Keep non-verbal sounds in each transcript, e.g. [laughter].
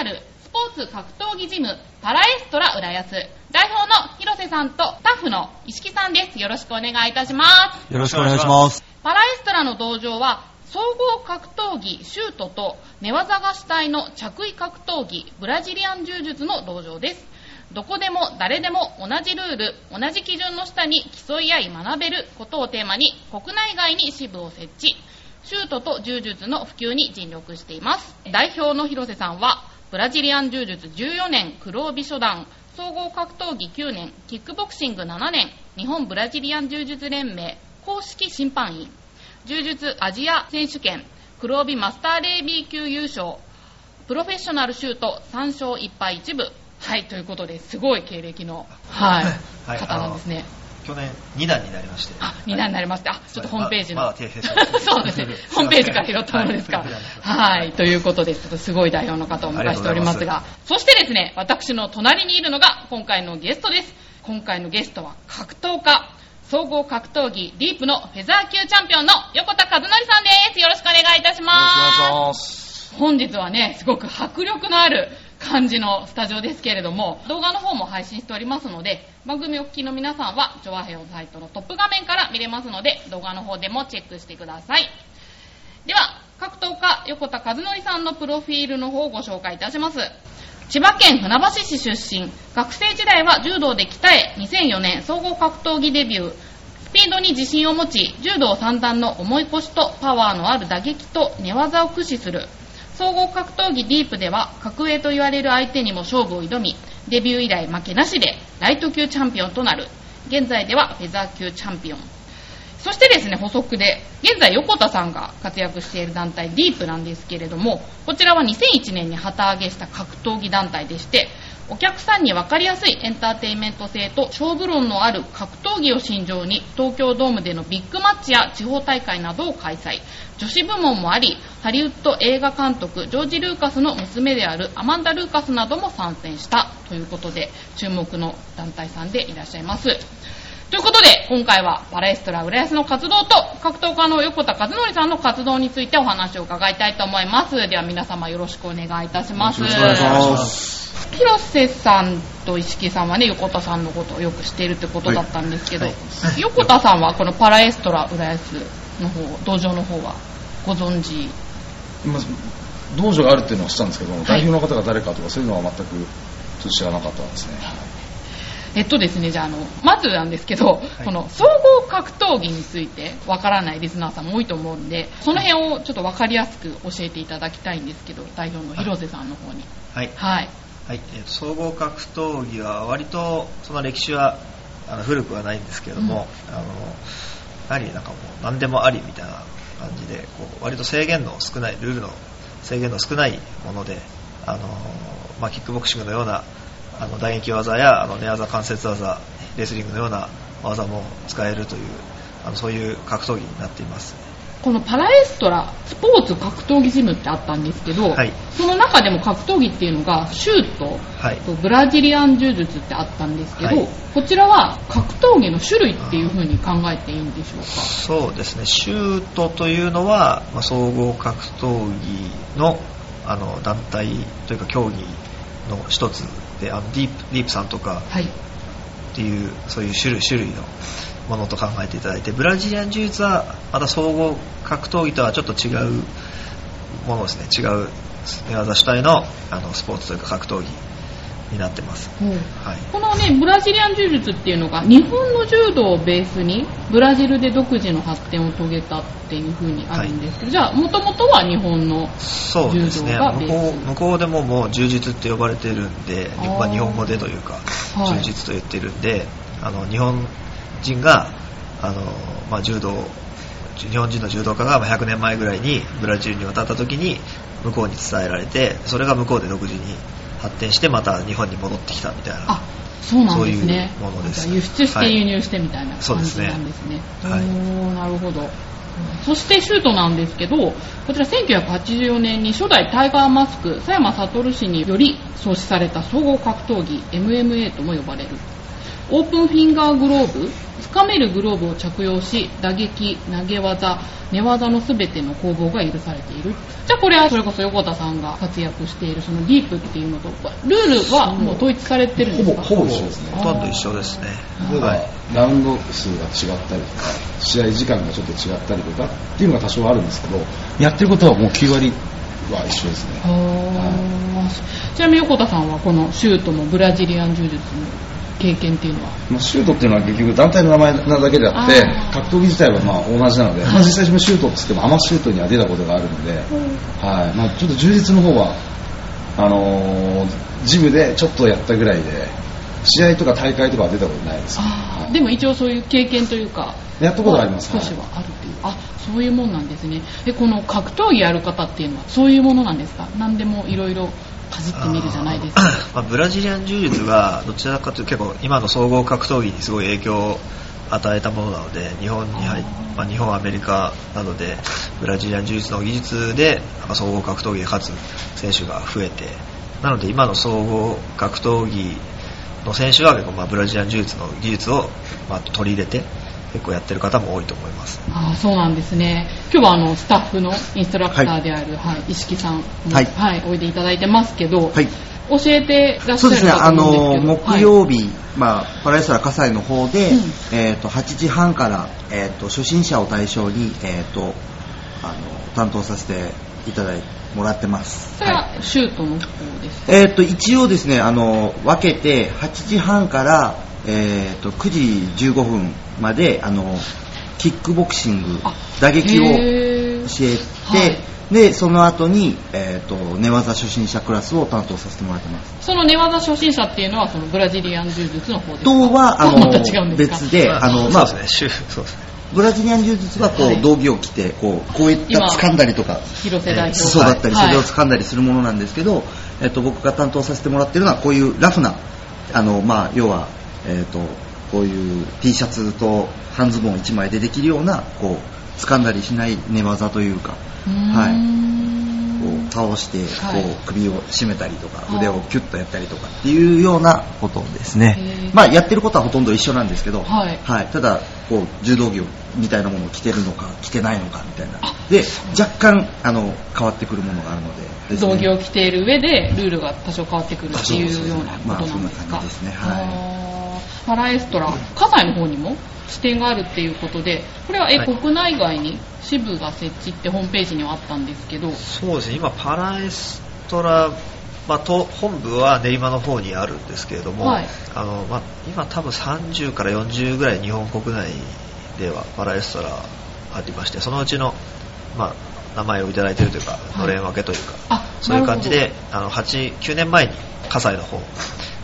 あるスポーツ格闘技ジムパラエストラ浦安代表の広瀬さんとスタッフの石木さんです。よろしくお願いいたします。よろしくお願いします。パラエストラの道場は総合格闘技シュートと寝技が主体の着衣格闘技ブラジリアン柔術の道場ですどこでも誰でも同じルール同じ基準の下に競い合い学べることをテーマに国内外に支部を設置シュートと柔術の普及に尽力しています代表の広瀬さんはブラジリアン柔術14年黒帯初段総合格闘技9年キックボクシング7年日本ブラジリアン柔術連盟公式審判員。柔術アジア選手権黒帯マスターレービー級優勝プロフェッショナルシュート3勝1敗1部。はいということですごい経歴の、はい [laughs] はい方なんですね去年2段になりまして。あ2段になりまして。あちょっとホームページの、まあまあ訂正しそうですね。ホームページから拾ったものですかはい。はい。ということですちょっとすごい代表の方をお迎えしております。がそしてですね私の隣にいるのが今回のゲストです。今回のゲストは格闘家総合格闘技ディープのフェザー級チャンピオンの横田和則さんです。よろしくお願いいたします本日はね、すごく迫力のある感じのスタジオですけれども、動画の方も配信しておりますので、番組お聞きの皆さんは、ジョアヘオサイトのトップ画面から見れますので、動画の方でもチェックしてください。では、格闘家横田和則さんのプロフィールの方をご紹介いたします。千葉県船橋市出身、学生時代は柔道で鍛え、2004年総合格闘技デビュー、スピードに自信を持ち、柔道三段の重い腰とパワーのある打撃と寝技を駆使する。総合格闘技ディープでは格上と言われる相手にも勝負を挑み、デビュー以来負けなしでライト級チャンピオンとなる。現在ではフェザー級チャンピオン。そしてですね、補足で、現在横田さんが活躍している団体ディープなんですけれども、こちらは2001年に旗揚げした格闘技団体でして、お客さんに分かりやすいエンターテインメント性と勝負論のある格闘技を信条に東京ドームでのビッグマッチや地方大会などを開催。女子部門もありハリウッド映画監督ジョージ・ルーカスの娘であるアマンダ・ルーカスなども参戦したということで注目の団体さんでいらっしゃいます。ということで、今回はパラエストラ浦安の活動と格闘家の横田和則さんの活動についてお話を伺いたいと思います。では皆様よろしくお願いいたします。よろしくお願いします。広瀬さんと石木さんはね、横田さんのことをよく知っているってことだったんですけど、はい横田さんはこのパラエストラ浦安の方、道場の方はご存知？道場があるっていうのは知ったんですけども、代表の方が誰かとかそういうのは全くちょっと知らなかったですね。えっとですね、じゃあ、あの、まずなんですけど、いこの総合格闘技についてわからないリスナーさんも多いと思うんで、その辺をちょっとわかりやすく教えていただきたいんですけど、代表の広瀬さんの方に。はい。はい。はい。えーと総合格闘技は割とその歴史はあの古くはないんですけども、あのやはりなんかもう何でもありみたいな感じでこう割と制限の少ないルールの制限の少ないもので、あのまあ、キックボクシングのようなあの打撃技やあの寝技関節技レスリングのような技も使えるというあのそういう格闘技になっています。このパラエストラスポーツ格闘技ジムってあったんですけど、はいその中でも格闘技っていうのがシュートはい。とブラジリアン柔術ってあったんですけど、はいこちらは格闘技の種類っていう風に考えていいんでしょうか？そうですね、シュートというのは、まあ、総合格闘技のあの団体というか競技の一つで、あのディープディープさんとかはい。っていうそういう種類種類のものと考えていただいて、ブラジリアン柔術はまた総合格闘技とはちょっと違うものですね、違う寝技主体のあのスポーツというか格闘技になってます。う。んはい。このね、ブラジリアン柔術っていうのが、日本の柔道をベースに、ブラジルで独自の発展を遂げたっていう風にあるんですけど、じゃあ、もともとは日本の、そうですね。柔道が向こう向こうでももう柔術って呼ばれてるんで、まあ、日本語でというかはい。柔術と言ってるんで、あの日本人があの、まあ、柔道日本人の柔道家がまあ100年前ぐらいにブラジルに渡った時に向こうに伝えられてそれが向こうで独自に発展してまた日本に戻ってきたみたいなあ、そうなんですね。そういうものです輸出しはいて輸入してみたいな感じそうですねなんですね。はいおーなるほど。そしてシュートなんですけど、こちら1984年に初代タイガーマスク、佐山悟氏により創始された総合格闘技 MMA とも呼ばれる。オープンフィンガーグローブつかめるグローブを着用し打撃投げ技寝技の全ての攻防が許されている。じゃあこれはそれこそ横田さんが活躍しているそのディープっていうのとルールはもう統一されてるんですか？ほぼほぼ一緒ですね。ほとんど一緒ですね。はい。ラウンド数が違ったりとか試合時間がちょっと違ったりとかっていうのが多少あるんですけどやってることはもう9割は一緒ですね。はあちなみに横田さんはこのシュートもブラジリアン柔術の経験っていうのは？まあ、シュートっていうのは結局団体の名前なだけであって格闘技自体はまあ同じなので、まあ、実際にシュートって言ってもアマシュートには出たことがあるので、はい。まあ、ちょっと充実の方はあのージムでちょっとやったぐらいで試合とか大会とかは出たことないです、はい。でも一応そういう経験というかやったことはあります。少しはあるっていう、あそういうもんなんですね。でこの格闘技やる方っていうのはそういうものなんですか？何でもいろいろかじってみるじゃないですか。まあ、ブラジリアン柔術がどちらかというと結構今の総合格闘技にすごい影響を与えたものなので日本に入っまあ、日本アメリカなどでブラジリアン柔術の技術で総合格闘技で勝つ選手が増えてなので今の総合格闘技の選手は結構まあブラジリアン柔術の技術をまあ取り入れて結構やってる方も多いと思います。あーそうなんですね。今日はあのスタッフのインストラクターである、はい。石木さんも、はい。はい、おいでいただいてますけど、はい。教えてらっしゃそうですね、あの、木曜日、まあ、パラエストラ葛西の方で、うん。えっ、と、8時半から、えっ、と、初心者を対象に、えっ、と、あの、担当させていただいてもらってます。それは。はい。シュートの方ですか、えっ、と、一応ですね、あの、分けて、8時半から、えっ、と、9時15分まで、あの、キックボクシングあ、打撃をへ教ーえて、はい。で、その後に、えっ、と、寝技初心者クラスを担当させてもらってます。その寝技初心者っていうのはそのブラジリアン柔術の方ですか？とは、あの [laughs] 別で、あの、まあそう、ですね。週そうですね。ブラジリアン柔術はこう、はい。道着を着て、こう、こういった掴んだりとか、広瀬代表。裾だったり、はい。袖を掴んだりするものなんですけど、えっと、僕が担当させてもらってるのは、こういうラフな、あの、まあ、要は、えっと、こういう T シャツと半ズボン1枚でできるような、こう、掴んだりしない寝技というか、うはい。こう倒して、はい。こう首を絞めたりとか、はい腕をキュッとやったりとかっていうようなことですへねー。まあやってることはほとんど一緒なんですけど、はい。ただこう柔道着をみたいなものを着てるのか着てないのかみたいな。で若干あの変わってくるものがあるので道着を着ている上でルールが多少変わってくるっていうようなまあことなんですか、そんな感じですね。はい。あーパラエストラ葛西の方にも支店があるっていうことでこれはえ、はい。国内外に支部が設置ってホームページにはあったんですけどそうですね。今パラエストラ、まあ、と本部は練馬の方にあるんですけれども、はい。あのまあ、今多分30から40ぐらい日本国内ではパラエストラありましてそのうちの、まあ、名前をいただいているというかい。のれん分けというか、あそういう感じであの8 9年前に葛西の方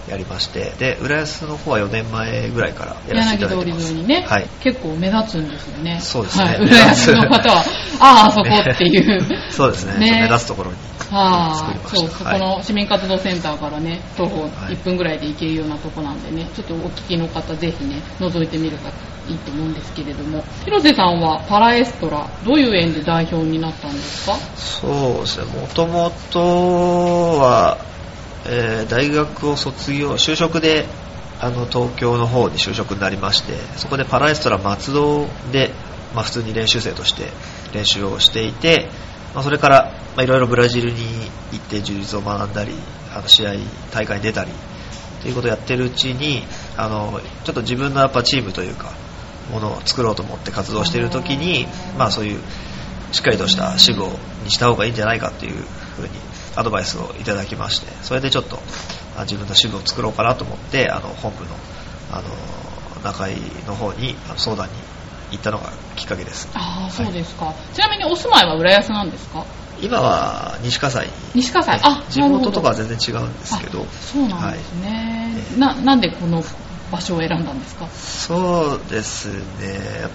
やりましてで浦安の方は4年前ぐらいからやらせていただいてます。にね、はい。結構目立つんですよね。そうですね。はい、浦安の方はあああそこっていう。[laughs] そうですね。ね。目立つところには作りあ、そう、ました。はいそこの市民活動センターからね、徒歩はい。1分ぐらいで行けるようなとこなんでね、ちょっとお聞きの方、ぜひね、覗いてみるといいと思うんですけれども、広瀬さんはパラエストラ、どういう縁で代表になったんですか？そうですね、もともとは、えー大学を卒業、就職であの東京の方に就職になりまして、そこでパラエストラ松戸で、まあ、普通に練習生として練習をしていて、まあ、それからいろいろブラジルに行って充実を学んだり、あの試合、大会に出たりということをやってるうちに、あのちょっと自分のやっぱチームというか、ものを作ろうと思って活動しているときに、まあそういうしっかりとした支部にした方がいいんじゃないかっていうふうにアドバイスをいただきましてそれでちょっとあ自分の支部を作ろうかなと思ってあの本部のあの中井の方に相談に行ったのがきっかけです。ああ、そうですか。ちなみにお住まいは浦安なんですか？今は西葛西。西葛西。あ、地元とかは全然違うんですけど。あそうなんですね、はい。な。なんでこの場所を選んだんですか？そうですね、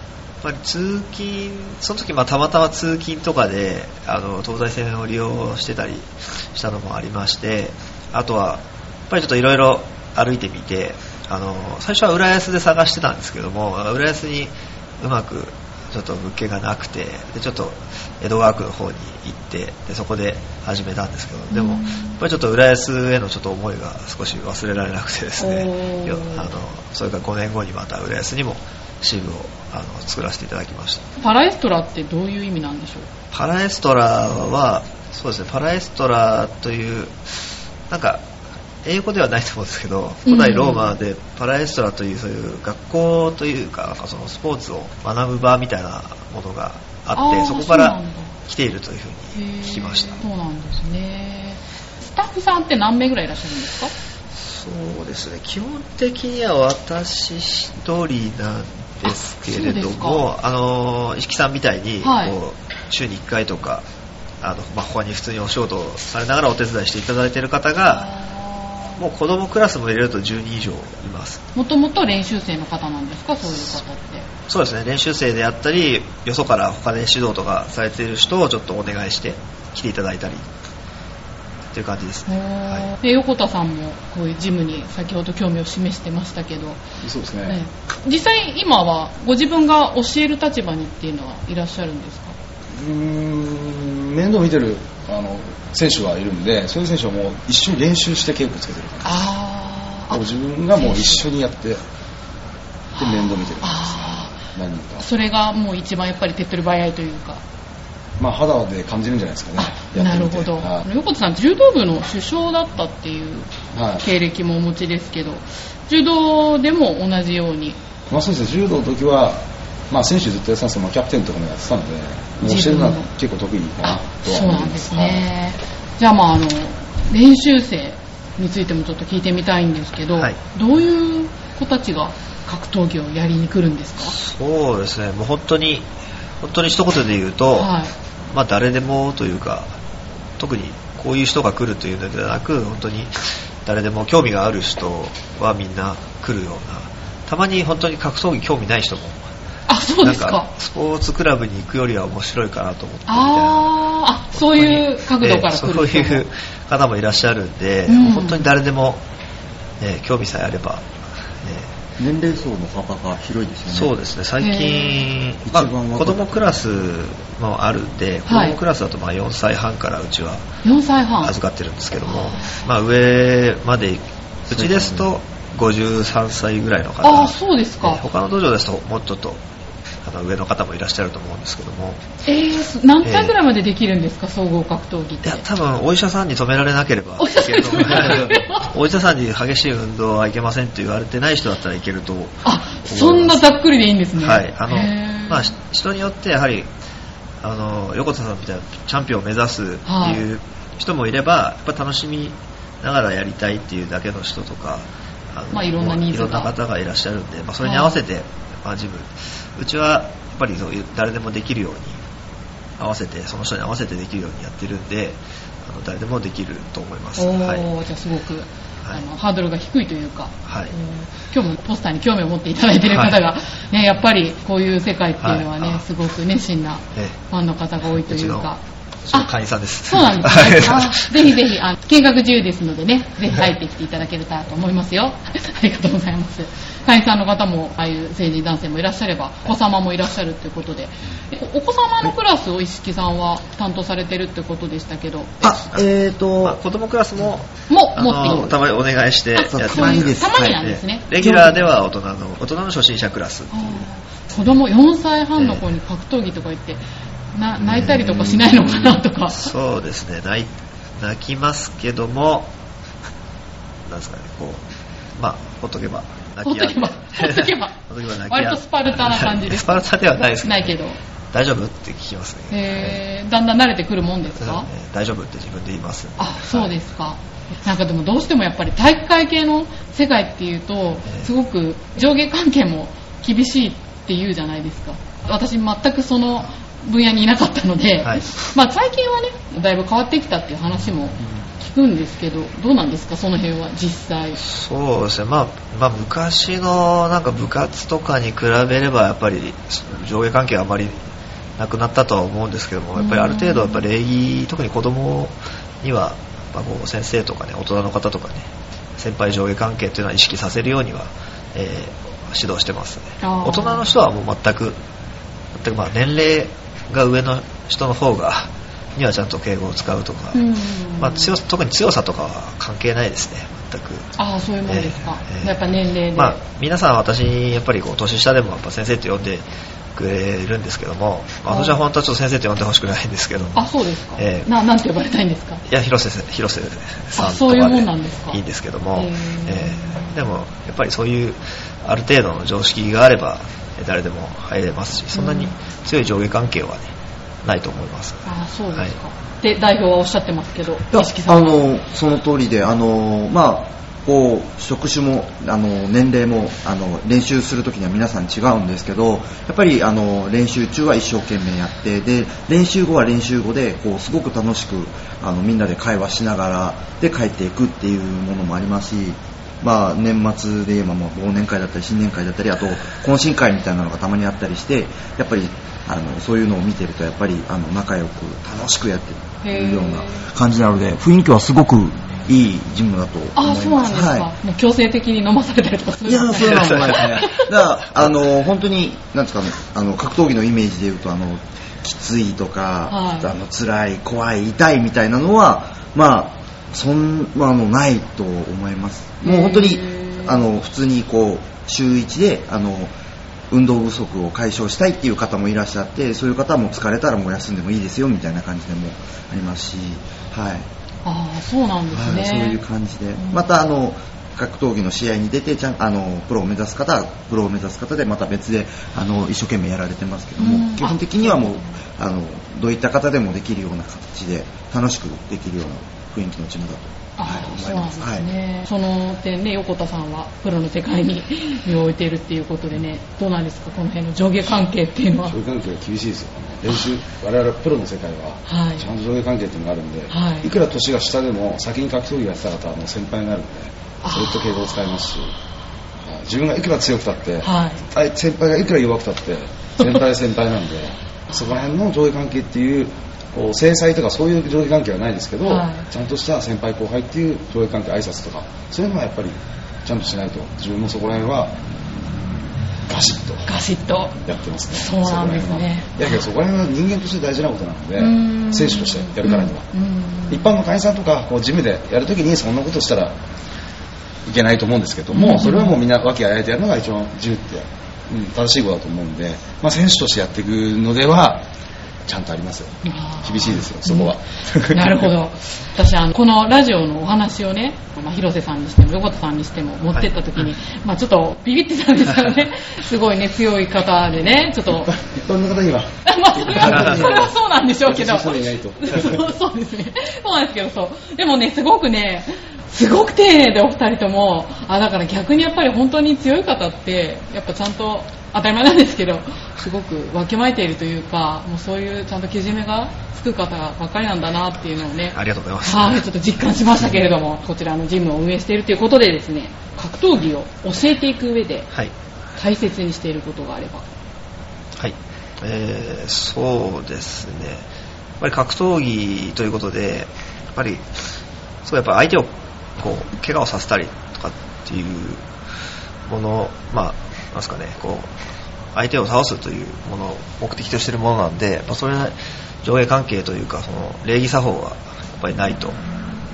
やっぱり通勤、その時まあたまたま通勤とかであの東西線を利用してたりしたのもありまして、あとはやっぱりちょっといろいろ歩いてみて、あの最初は浦安で探してたんですけども、浦安にうまくちょっと物件がなくてでちょっと江戸川区の方に行ってでそこで始めたんですけどでもやっぱりちょっと浦安へのちょっと思いが少し忘れられなくてですね。あのそれから5年後にまた浦安にも支部をあの作らせていただきました。パラエストラってどういう意味なんでしょう？パラエストラはそうですね。パラエストラというなんか英語ではないと思うんですけど古代ローマでパラエストラというそういう学校というかなんかそのスポーツを学ぶ場みたいなものがあってーそこから来ているというふうに聞きました。そうなんですね。スタッフさんって何名ぐらいいらっしゃるんですか？そうですね。基本的には私一人なんですけれどもあの石木さんみたいに、はい。こう週に1回とかあの、まあ、他に普通にお仕事をされながらお手伝いしていただいている方がもう子供クラスも入れると10人以上います。もともと練習生の方なんですか？そういう方って。そうですね。練習生であったりよそから他で指導とかされている人をちょっとお願いして来ていただいたりっていう感じですね、はで横田さんもこういうジムに先ほど興味を示してましたけど、そうですね。ね実際今はご自分が教える立場にっていうのはいらっしゃるんですか？うーん面倒見てるあの選手はいるんでそういう選手はもう一緒に練習して稽古つけてるからあ自分がもう一緒にやってで面倒見てるんですあ何人か。ーそれがもう一番やっぱり手っ取り早いというか。まあ肌で感じるんじゃないですかねな。るほど、はい横田さん柔道部の主将だったっていうはい。経歴もお持ちですけど柔道でも同じように。まあそうですね。柔道の時はまあ選手ずっとやってたんですけど、まあ、キャプテンとかもやってたので教えるのは結構得意かなあとはそう思います。なんですね、じゃあまああの練習生についてもちょっと聞いてみたいんですけど、はい。どういう子たちが格闘技をやりに来るんですか？そうですね。もう本当に本当に一言で言うと、はい。まあ誰でもというか特にこういう人が来るというのではなく本当に誰でも興味がある人はみんな来るようなたまに本当に格闘技興味ない人もあそうですか。なんかスポーツクラブに行くよりは面白いかなと思ってみたいな。あーあそういう角度から来るええそういう方もいらっしゃるんで、うん。本当に誰でも、え興味さえあれば、年齢層の幅が広いですよね。そうですね。最近へ、まあ、子供クラスもあるんで、子はい。供クラスだとまあ4歳半からうちは4歳半。預かってるんですけども、まあ、上までうちですと53歳ぐらいの方。ああそうですか、え他の道場ですともうちょっとあの上の方もいらっしゃると思うんですけども。えー、何歳ぐらいまでできるんですか、総合格闘技って。いや多分お医者さんに止められなければお医者さんにお医者さんに激しい運動はいけませんって言われてない人だったらいけるとあそんなざっくりでいいんですね。はいあのまあし人によってやはりあの横田さんみたいなチャンピオンを目指すっていう人もいれば、やっぱ楽しみながらやりたいっていうだけの人とかあのまあいろんなニーズが。いろんな方がいらっしゃるんで、まあ、それに合わせて、まあ、ジムうちはやっぱりそう誰でもできるように合わせてその人に合わせてできるようにやってるんであの誰でもできると思います、はい。じゃあすごく、はい。あのハードルが低いというか、はい。うん今日もポスターに興味を持っていただいている方が、ね、やっぱりこういう世界っていうのはね、はい。すごく熱心なえファンの方が多いというか。会員さんです。そうなんですね。ぜひぜひ、あ見学自由ですのでね、ぜひ入ってきていただけたらと思いますよ。[laughs] ありがとうございます。会員さんの方も、ああいう成人男性もいらっしゃれば、お子様もいらっしゃるっていうことで、おお子様のクラスを石木さんは担当されてるってことでしたけど、あ、えーまあ、と、子供クラスももあ持っていたまにお願いしてやってあます。たまにです。たまになんですね。ええレギュラーでは大人の大人の初心者クラス。子供4歳半の子に格闘技とか言って、な泣いたりとかしないのかなとか。そうですね。泣い泣きますけどもなんですかねこうまあほっとけば泣き止んで。ほっとけばほっとけばほっとけば泣き止ん。割とスパルタな感じです。スパルタではないですけどないけど。大丈夫って聞きますね。へー。だんだん慣れてくるもんですか？ね。大丈夫って自分で言います。あ、そうですか。なんかでもどうしてもやっぱり体育会系の世界っていうとえ、え。すごく上下関係も厳しいって言うじゃないですか。私全くその分野にいなかったので、はい。まあ最近はね、だいぶ変わってきたっていう話も聞くんですけど、どうなんですか、その辺は実際。そうですね、まあ、まあ昔のなんか部活とかに比べればやっぱり上下関係はあまりなくなったとは思うんですけどもやっぱりある程度やっぱ礼儀特に子供には、まあ、こう先生とかね大人の方とかね先輩上下関係っていうのは意識させるようには、えー指導してますね。大人の人はもう全く全くまあ年齢が上の人の方がにはちゃんと敬語を使うとか、うんまあ、強さ特に強さとかは関係ないですね全く。ああそういうもんですか、ええええやっぱ年齢で、まあ、皆さん私にやっぱりこう年下でもやっぱ先生って呼んでくれるんですけども、まあ私は本当はちょっと先生って呼んでほしくないんですけどもあそうですか、ええななんて呼ばれたいんですか？いや広瀬せ広瀬さんとかでんなんですか。いいんですけども、へええー。でもやっぱりそういうある程度の常識があればえー誰でも入れますしそんなに強い上下関係はねないと思います。あそうですか、はい。で代表はおっしゃってますけどあのその通りであのまあこう職種もあの年齢もあの練習するときには皆さん違うんですけどやっぱりあの練習中は一生懸命やってで練習後は練習後でこうすごく楽しくあのみんなで会話しながらで帰っていくっていうものもありますしまあ、年末で言えばもう忘年会だったり新年会だったりあと懇親会みたいなのがたまにあったりしてやっぱりあのそういうのを見てるとやっぱりあの仲良く楽しくやってるような感じなので雰囲気はすごくいいジムだと思います。あそうなんですか、はい。もう強制的に飲まされたりとかするいや、そういうのもないですねね。[laughs] だから、あの、本当に、なんですかね、あの、格闘技のイメージで言うと、あの、きついとか、はい。あの、辛い、怖い、痛いみたいなのは、まあ、そんなのないと思います。もう本当にあの、普通にこう、週1で、あの、運動不足を解消したいっていう方もいらっしゃって、そういう方はもう疲れたらもう休んでもいいですよみたいな感じでもありますし、はい。ああそうなんですね、はい、そういう感じで、んまたあの格闘技の試合に出てちゃんあのプロを目指す方はプロを目指す方でまた別であの一生懸命やられてますけども、うん基本的にはもうあのどういった方でもできるような形で楽しくできるような雰囲気のチームだと、そうなんです思います。はいね、その点ね横田さんはプロの世界に身を置いているっていうことでねどうなんですかこの辺の上下関係っていうのは。上下関係が厳しいですよ練習我々プロの世界ははい。ちゃんと上下関係っていうのがあるんで、はい。い、くら年が下でも先に格闘技やってた方はもう先輩になるんでそういった敬語を使いますしはい。自分がいくら強くたって、はい。先輩がいくら弱くたって先輩は先輩なんで [laughs] そこら辺の上下関係っていうこう制裁とかそういう上下関係はないですけど、はい。ちゃんとした先輩後輩っていう上下関係挨拶とかそういうのはやっぱりちゃんとしないと自分もそこら辺はガシッとガシッと。やってますね。そうなんですね。そこら辺は。いやけどそこら辺は人間として大事なことなのでうん。選手としてやるからには、うん。一般の会員さんとかこうジムでやるときにそんなことしたらいけないと思うんですけども、うん。それはもうみんな和気あいあいとやるのが一番自由って、うん、正しいことだと思うんで、まあ、選手としてやっていくのではちゃんとありますよ。厳しいですよそこは、うん。なるほど。[laughs] 私あのこのラジオのお話をね、まあ、広瀬さんにしても横田さんにしても持ってった時に、まあ、ちょっとビビってたんですよね。[laughs] すごいね強い方でねちょっと。一般の方には。[laughs] まあそれはそれはそうなんでしょうけど。そうそうですね。そうなんですけどそう。でもねすごくねすごく丁寧でお二人とも。あだから逆にやっぱり本当に強い方ってやっぱちゃんと当たり前なんですけどすごくわきまえているというかもうそういうちゃんとけじめがつく方ばっかりなんだなっていうのをねありがとうございます。はい、ちょっと実感しましたけれども、こちらのジムを運営しているということでですね、格闘技を教えていく上ではい。大切にしていることがあれば。はい、えーそうですね、やっぱり格闘技ということで、やっぱり、そうやっぱ相手をこう怪我をさせたりとかっていうもの、まあ、なんですかね、こう相手を倒すというものを目的としているものなんで、やっぱそれ上下関係というか、その礼儀作法はやっぱりないと、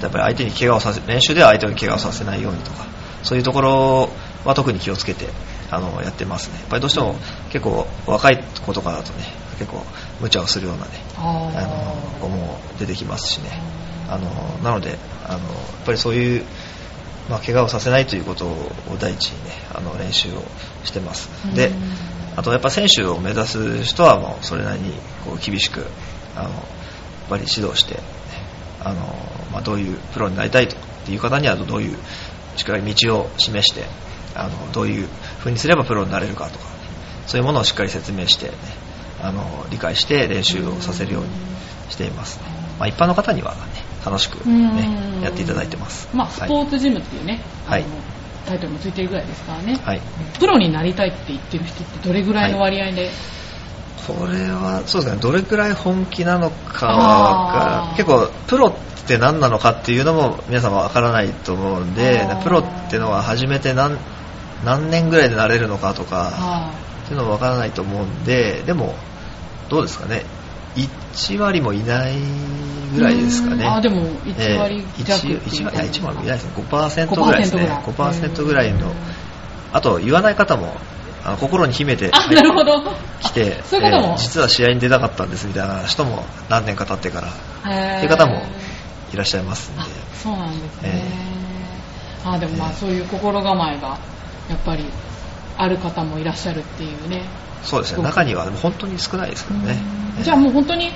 やっぱり相手に怪我をさせ、練習では相手に怪我をさせないようにとか、そういうところは特に気をつけてあのやってますね。やっぱりどうしても結構若い子とかだとね、結構無茶をするようなね、ああの子も出てきますしね。あのなのであのやっぱりそういうまあ怪我をさせないということを第一にねあの練習をしてます。で、あとやっぱ選手を目指す人はもうそれなりにこう厳しくあのやっぱり指導して、ねあのまあ、どういうプロになりたいという方にはどういうしっかり道を示してあのどういう風にすればプロになれるかとかそういうものをしっかり説明して、ね、あの理解して練習をさせるようにしています、ねまあ、一般の方には、ね、楽しく、ね、やっていただいてます。まあ、スポーツジムっていうね、はい。タイトルもついてるぐらいですからね、はい、プロになりたいって言ってる人ってどれぐらいの割合で、これはそうですね。どれくらい本気なのかあー。が結構プロって何なのかっていうのも皆様わからないと思うんでプロっていうのは初めて何何年ぐらいでなれるのかとかはっていうのもわからないと思うんででもどうですかね1割もいないぐらいですかね。うん。あでも1割弱っていう1割いや1割もいないですね。5% 5%ぐらいですね。ぐらい。5%ぐらいのあと言わない方もあの心に秘めてあなるほど。来てそう実は試合に出たかったんですみたいな人も何年か経ってからっていう方もいらっしゃいますんで。あそうなんですね、えあでもまあそういう心構えがやっぱりある方もいらっしゃるっていうねそうですね。中にはでも本当に少ないですけどね。うん。じゃあもう本当に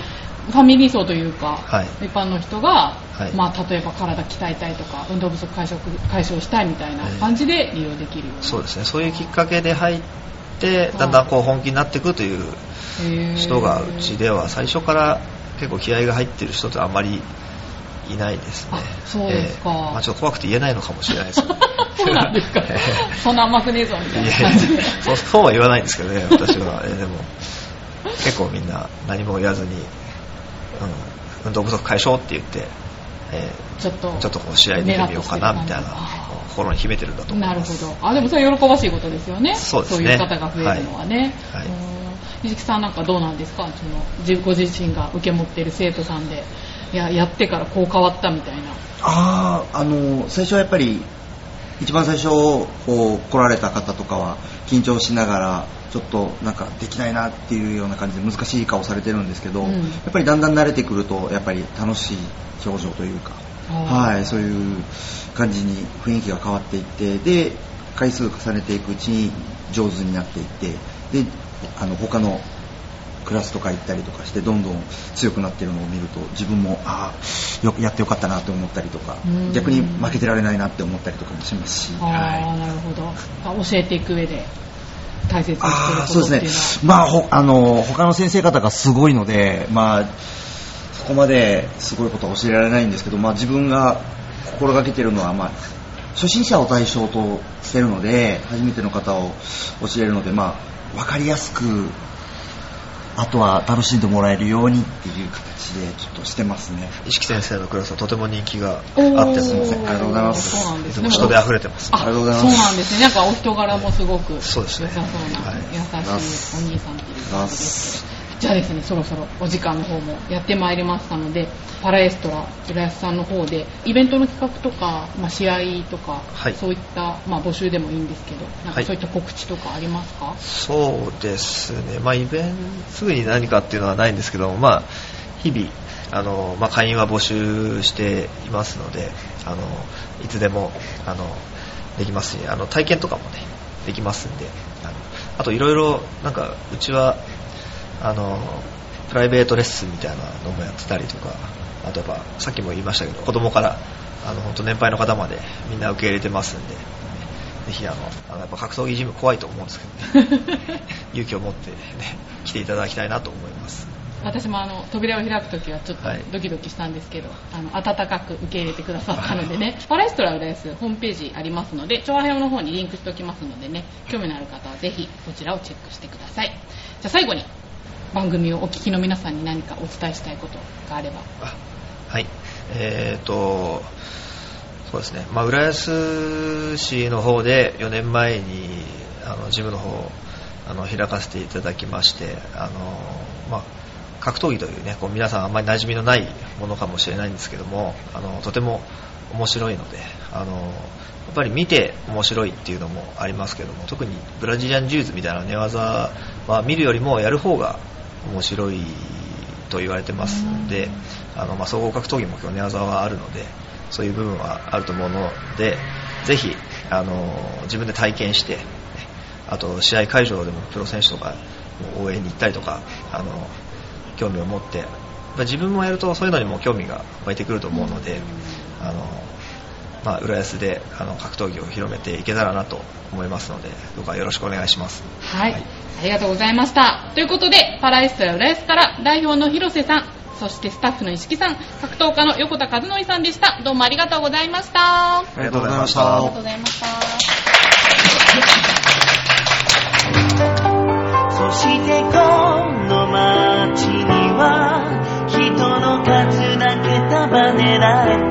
ファミリー層というか、はい。一般の人が、はい。まあ、例えば体鍛えたいとか運動不足解消解消したいみたいな感じで利用できるような。そうですね。そういうきっかけで入ってだんだんこう本気になっていくという人がうちでは最初から結構気合が入ってる人ってあんまりいないですね。あそうですか。ええ。まあ、ちょっと怖くて言えないのかもしれないですけど。[laughs] そうなんですか。[laughs] ええ。そんな甘くねえぞみたいな感じ。で [laughs] そうそうは言わないんですけどね私は、えーでも結構みんな何も言わずに、うん、運動不足解消って言って、えちょっとーちょっとこう試合に出てみようかなみたいな心に秘めてるんだと思いなるますほど。あでもそれは喜ばしいことですよね。そうですね。いう方が増えるのはね、はい。はい。うん。藤木さんなんかどうなんですか？その自ご自身が受け持っている生徒さんでいややってからこう変わったみたいな。あああの最初はやっぱり一番最初こう来られた方とかは緊張しながらちょっとなんかできないなっていうような感じで難しい顔されてるんですけど、うん。やっぱりだんだん慣れてくるとやっぱり楽しい表情というか、はい、そういう感じに雰囲気が変わっていってで回数重ねていくうちに上手になっていってであの他のクラスとか行ったりとかしてどんどん強くなってるのを見ると自分もああよくやってよかったなと思ったりとかうん。逆に負けてられないなって思ったりとかもしますし、ああ、なるほど。あ教えていく上で大切にしてるこそうでとっていうのは。すね、まあ、ほあの他の先生方がすごいので、まあ、そこまですごいことは教えられないんですけど、まあ、自分が心がけてるのは、まあ、初心者を対象としてるので初めての方を教えるので、まあ、分かりやすくあとは楽しんでもらえるようにっていう形でちょっとしてますね。石木先生のクラスはとても人気があってすみません。ありがとうございます。そうなんですね。人で溢れてますあありがとうございます。そうなんですね。なんかお人柄もすごく。そうですね。良さそうな、はい。優しいお兄さんっていう感じですけどじゃあですねそろそろお時間の方もやってまいりましたのでパラエストラ浦安さんの方でイベントの企画とか、まあ、試合とか、はい。そういった、まあ、募集でもいいんですけどなんはい。かそういった告知とかありますか、そうですね、まあ、イベントすぐに何かっていうのはないんですけども、まあ、日々あの、まあ、会員は募集していますのであのいつでもあのできますしあの体験とかもねできますんであのあといろいろなんかうちはあのプライベートレッスンみたいなのもやってたりとかあとやっぱさっきも言いましたけど子供からあの本当年配の方までみんな受け入れてますんでぜひあのあのやっぱ格闘技ジム怖いと思うんですけどね。[laughs] 勇気を持ってね来ていただきたいなと思います。私もあの扉を開くときはちょっとはい。ドキドキしたんですけど、あの温かく受け入れてくださったのでね、パラエストラ浦安ホームページありますので、調和表の方にリンクしておきますのでね、興味のある方はぜひそちらをチェックしてください。じゃあ最後に番組をお聞きの皆さんに何かお伝えしたいことがあれば。あはいえーとそうですね、まあ、浦安市の方で4年前にあのジムの方あの開かせていただきましてあの、まあ、格闘技というねこう皆さんあんまり馴染みのないものかもしれないんですけどもあのとても面白いのであのやっぱり見て面白いっていうのもありますけども特にブラジリアンジューズみたいな寝技は見るよりもやる方が面白いと言われてますのであの、まあ、総合格闘技も今日寝技はあるのでそういう部分はあると思うのでぜひあの自分で体験してあと試合会場でもプロ選手とか応援に行ったりとかあの興味を持って自分もやるとそういうのにも興味が湧いてくると思うのであの、まあ、浦安であの格闘技を広めていけたらなと思いますのでどうかよろしくお願いします。はい、はいありがとうございました。ということで、パラエストラ浦安から代表の広瀬さん、そしてスタッフの石木さん、格闘家の横田和則さんでした。どうもありがとうございました。あありがとうございましりがとうたご。ざいました。そしてこの街には人の数だけ束ねられた